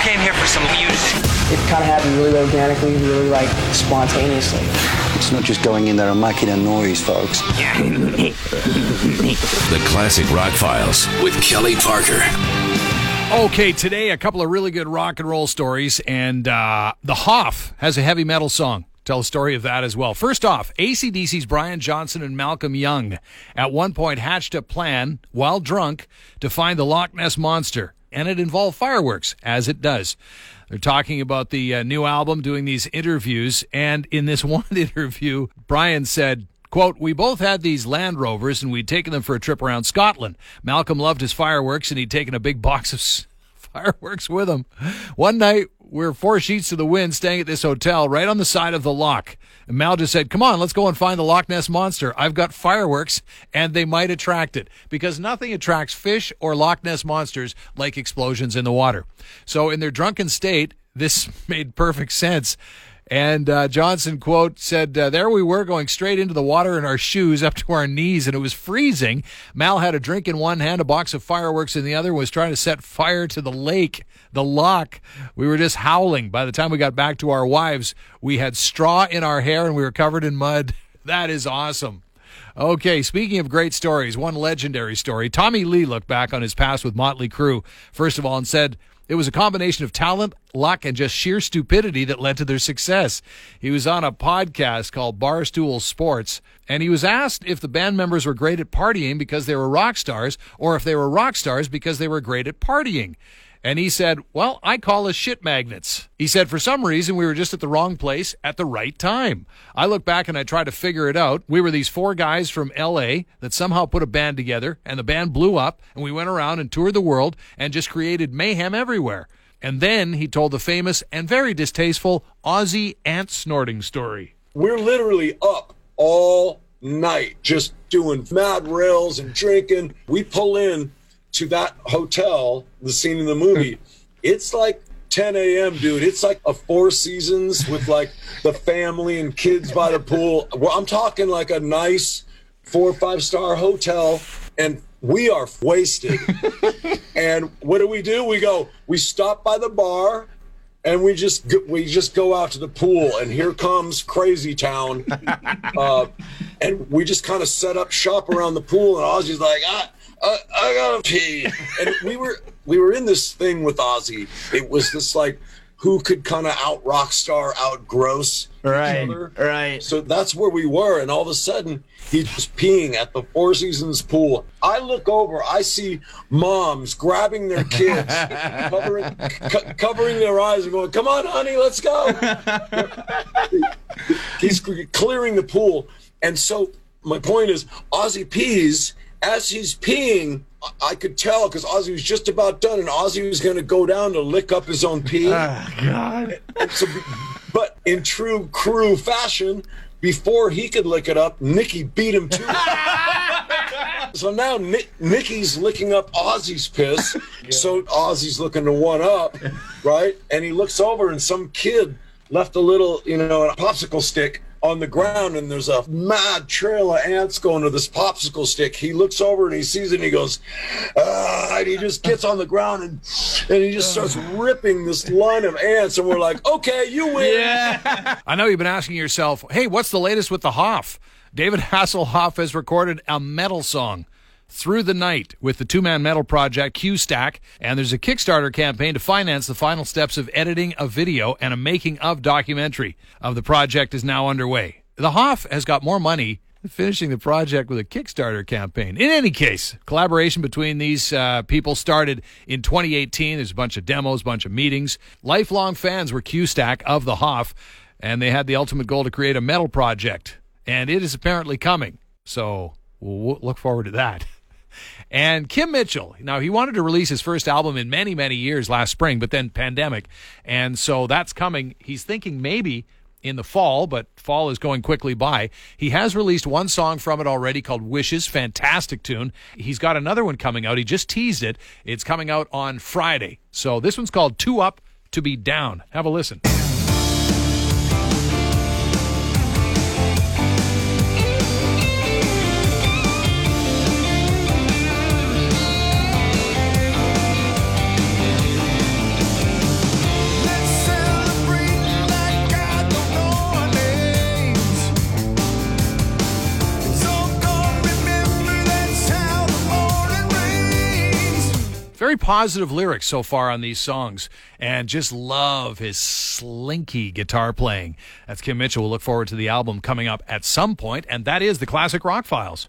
came here for some music. It kind of happened really organically, really like spontaneously. It's not just going in there and making a noise, folks. the Classic Rock Files with Kelly Parker. Okay, today a couple of really good rock and roll stories, and uh, the Hoff has a heavy metal song. Tell a story of that as well. First off, ACDC's Brian Johnson and Malcolm Young at one point hatched a plan while drunk to find the Loch Ness Monster, and it involved fireworks, as it does. They're talking about the uh, new album, doing these interviews, and in this one interview, Brian said, Quote, we both had these Land Rovers and we'd taken them for a trip around Scotland. Malcolm loved his fireworks and he'd taken a big box of fireworks with him. One night, we are four sheets to the wind staying at this hotel right on the side of the loch. And Mal just said, come on, let's go and find the Loch Ness Monster. I've got fireworks and they might attract it because nothing attracts fish or Loch Ness monsters like explosions in the water. So in their drunken state, this made perfect sense. And uh, Johnson, quote, said, uh, There we were going straight into the water in our shoes up to our knees, and it was freezing. Mal had a drink in one hand, a box of fireworks in the other, was trying to set fire to the lake, the loch. We were just howling. By the time we got back to our wives, we had straw in our hair and we were covered in mud. That is awesome. Okay, speaking of great stories, one legendary story. Tommy Lee looked back on his past with Motley Crue, first of all, and said, it was a combination of talent, luck, and just sheer stupidity that led to their success. He was on a podcast called Barstool Sports, and he was asked if the band members were great at partying because they were rock stars, or if they were rock stars because they were great at partying. And he said, Well, I call us shit magnets. He said, For some reason, we were just at the wrong place at the right time. I look back and I try to figure it out. We were these four guys from LA that somehow put a band together, and the band blew up, and we went around and toured the world and just created mayhem everywhere. And then he told the famous and very distasteful Ozzy ant snorting story. We're literally up all night just doing mad rails and drinking. We pull in to that hotel, the scene in the movie, it's like 10 a.m., dude. It's like a Four Seasons with like the family and kids by the pool. Well, I'm talking like a nice four or five star hotel, and we are wasted. and what do we do? We go, we stop by the bar. And we just we just go out to the pool, and here comes Crazy Town, uh, and we just kind of set up shop around the pool. And Ozzy's like, ah, I, I gotta pee. And we were we were in this thing with Ozzy. It was this like who could kind of out rock star, out gross right, Right. So that's where we were, and all of a sudden he's just peeing at the Four Seasons pool. I look over, I see moms grabbing their kids, covering, co- covering their eyes, and going, "Come on, honey, let's go." he's clearing the pool, and so my point is, Ozzy pees as he's peeing, I could tell because Ozzy was just about done, and Ozzy was going to go down to lick up his own pee. Oh, God. So, but in true Crue fashion, before he could lick it up, Nikki beat him to it. so now Nick, Nikki's licking up Ozzy's piss. Yeah. So Ozzy's looking to one up, right? And he looks over, and some kid left a little, you know, a popsicle stick on the ground and there's a mad trail of ants going to this popsicle stick. He looks over and he sees it and he goes, ah, and he just gets on the ground and, and he just starts ripping this line of ants. And we're like, okay, you win. Yeah. I know you've been asking yourself, hey, what's the latest with the Hoff? David Hasselhoff has recorded a metal song through the night with the two man metal project Kuestack, and there's a Kickstarter campaign to finance the final steps of editing a video and a making of documentary of the project is now underway. The Hoff has got more money finishing the project with a Kickstarter campaign. In any case, collaboration between these uh, people started in 2018. There's a bunch of demos, bunch of meetings. Lifelong fans were Kuestack of the Hoff, and they had the ultimate goal to create a metal project, and it is apparently coming. So we'll look forward to that. And Kim Mitchell, now he wanted to release his first album in many, many years last spring, but then pandemic. And so that's coming. He's thinking maybe in the fall, but fall is going quickly by. He has released one song from it already called Wishes, fantastic tune. He's got another one coming out. He just teased it. It's coming out on Friday. So this one's called Two Up to Be Down. Have a listen. Very positive lyrics so far on these songs, and just love his slinky guitar playing. That's Kim Mitchell. We'll look forward to the album coming up at some point, and that is the Classic Rock Files.